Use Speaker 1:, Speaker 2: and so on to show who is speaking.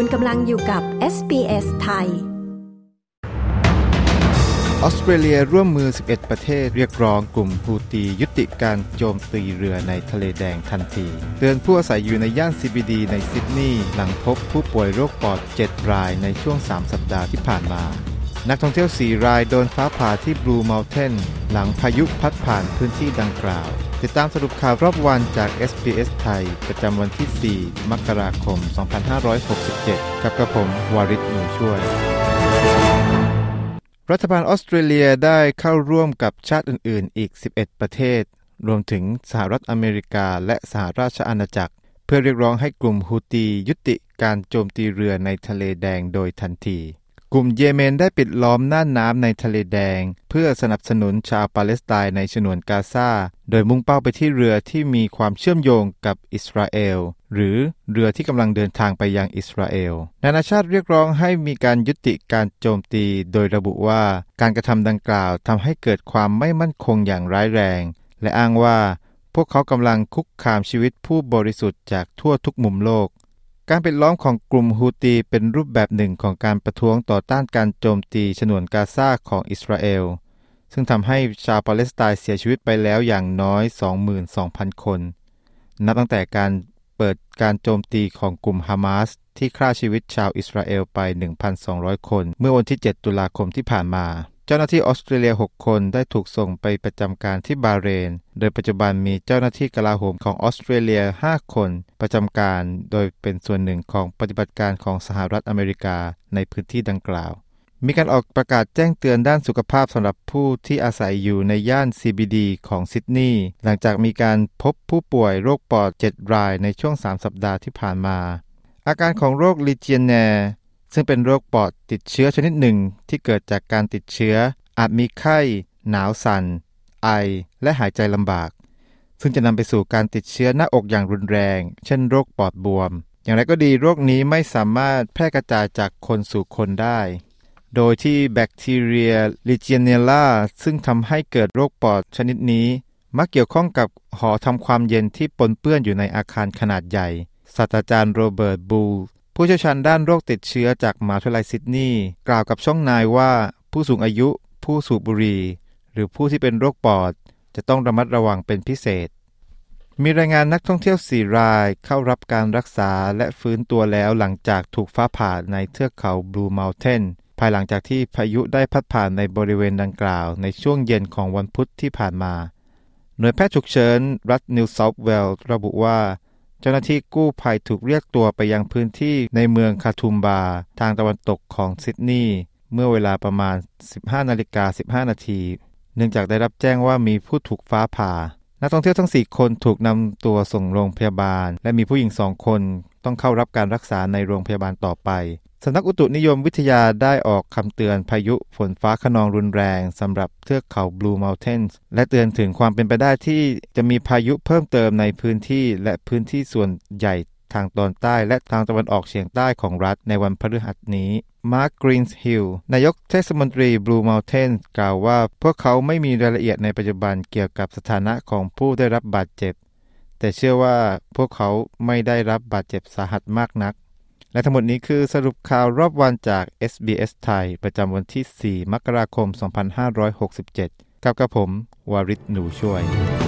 Speaker 1: คุณกำลังอยู่กับ SBS ไทย
Speaker 2: ออสเตรเลียร่วมมือ 11 ประเทศเรียกร้องกลุ่มฮูตียุติการโจมตีเรือในทะเลแดงทันที เตือนผู้อาศัยอยู่ในย่าน CBD ในซิดนีย์หลังพบผู้ป่วยโรคปอด 7 รายในช่วง 3 สัปดาห์ที่ผ่านมา นักท่องเที่ยว 4 รายโดนฟ้าผ่าที่บลูเมลเทนหลังพายุพัดผ่านพื้นที่ดังกล่าว ติดตามสรุปข่าวรอบวันจาก SBS ไทย ประจำวันที่ 4 มกราคม 2567 กับกระผม วาริศหนูช่วย รัฐบาลออสเตรเลียได้เข้าร่วมกับชาติอื่น ๆ อีก 11 ประเทศ รวมถึงสหรัฐอเมริกาและสหราชอาณาจักร เพื่อเรียกร้องให้กลุ่มฮูตียุติการโจมตีเรือในทะเลแดงโดยทันที กลุ่มเยเมนได้ปิดล้อมน่านน้ำในทะเลแดง เพื่อสนับสนุนชาวปาเลสไตน์ในฉนวนกาซา โดยมุ่งเป้าไปที่เรือที่มีความเชื่อมโยงกับอิสราเอล หรือเรือที่กำลังเดินทางไปยังอิสราเอล นานาชาติเรียกร้องให้มีการยุติการโจมตี โดยระบุว่าการกระทำดังกล่าวทำให้เกิดความไม่มั่นคงอย่างร้ายแรง และอ้างว่า พวกเขากำลังคุกคามชีวิตผู้บริสุทธิ์จากทั่วทุกมุมโลก การปิดล้อมของกลุ่มฮูตีเป็นรูปแบบหนึ่งของการประท้วงต่อต้านการโจมตีฉนวนกาซาของอิสราเอล ซึ่งทำให้ชาวปาเลสไตน์เสียชีวิตไปแล้วอย่างน้อย 22,000 คน นับตั้งแต่การเปิดการโจมตีของกลุ่มฮามาสที่ฆ่าชีวิตชาวอิสราเอลไป 1,200 คน เมื่อวันที่ 7 ตุลาคมที่ผ่านมา เจ้าหน้าที่ออสเตรเลีย 6 คนได้ถูกส่งไปประจำการที่บาเรน โดยปัจจุบันมีเจ้าหน้าที่กลาโหมของออสเตรเลีย 5 คน ประจำการ โดยเป็นส่วนหนึ่งของปฏิบัติการของสหรัฐอเมริกาในพื้นที่ดังกล่าว มีการออกประกาศแจ้งเตือนด้านสุขภาพสำหรับผู้ที่อาศัยอยู่ในย่าน CBD ของซิดนีย์หลังจากมีการพบผู้ป่วยโรคปอด 7 รายในช่วง 3 สัปดาห์ที่ผ่านมาอาการของโรคลิเจียนแน ซึ่งเป็นโรคปอดติดเชื้อชนิดหนึ่งที่เกิดจากการติดเชื้อ อาจมีไข้ หนาวสัน่น ไอ และหายใจลำบาก ซึ่งจะนำไปสู่การติดเชื้อหน้าอกอย่างรุนแรง เช่นโรคปอดบวม อย่างไรก็ดีโรคนี้ไม่สามารถแพร่กระจายจากคนสู่คนได้ โดยที่แบคทีเรีย Legionella ซึ่งทำให้เกิดโรคปอดชนิดนี้ มักเกี่ยวข้องกับหอทำความเย็นที่ปนเปื้อนอยู่ในอาคารขนาดใหญ่ศาสตราจารย์โรเบิร์ตบูย ผู้เชี่ยวชาญด้านโรคติดเชื้อจากมหาวิทยาลัยซิดนีย์กล่าวกับช่อง Nine ว่า ผู้สูงอายุ ผู้สูบบุหรี่หรือผู้ที่เป็นโรคปอด จะต้องระมัดระวังเป็นพิเศษ มีรายงานนักท่องเที่ยว4รายเข้ารับการรักษาและฟื้นตัวแล้วหลังจากถูกฟ้าผ่าในเทือกเขาบลูเมาน์เทนภายหลังจากที่พายุได้พัดผ่านในบริเวณดังกล่าว ในช่วงเย็นของวันพุธที่ผ่านมา หน่วยแพทย์ฉุกเฉินรัฐนิวเซาท์เวลส์ระบุว่า เจ้าหน้าที่กู้ภัยถูกเรียกตัวไปยังพื้นที่ในเมืองคาทุมบา ทางตะวันตกของซิดนีย์เมื่อเวลาประมาณ 15นาฬิกา15 นาที เนื่องจากได้รับแจ้งว่ามีผู้ถูกฟ้าผ่า นักท่องเที่ยวทั้ง 4 คนถูกนำตัวส่งโรงพยาบาล และมีผู้หญิงสองคนต้องเข้ารับการรักษาในโรงพยาบาลต่อไปสำนักอุตุนิยมวิทยาได้ออกคำเตือนพายุฝนฟ้าขนองรุนแรงสำหรับเทือกเขาบลูเมลเทนและเตือนถึงความเป็นไปได้ที่จะมีพายุเพิ่มเติมในพื้นที่และพื้นที่ส่วนใหญ่ ทางตอนใต้และทางตะวันออกเฉียงใต้ของรัฐในวันพฤหัสนี้มาร์คกรีนส์ฮิลนายกเทศมนตรีบลูเมาน์เทนกล่าวว่า พวกเขาไม่มีรายละเอียดในปัจจุบันเกี่ยวกับสถานะของผู้ได้รับบาดเจ็บ แต่เชื่อว่าพวกเขาไม่ได้รับบาดเจ็บสาหัสมากนัก และทั้งหมดนี้คือสรุปข่าวรอบวันจาก SBS ไทย ประจำวันที่ 4 มกราคม 2567 กับกระผม วาริศหนูช่วย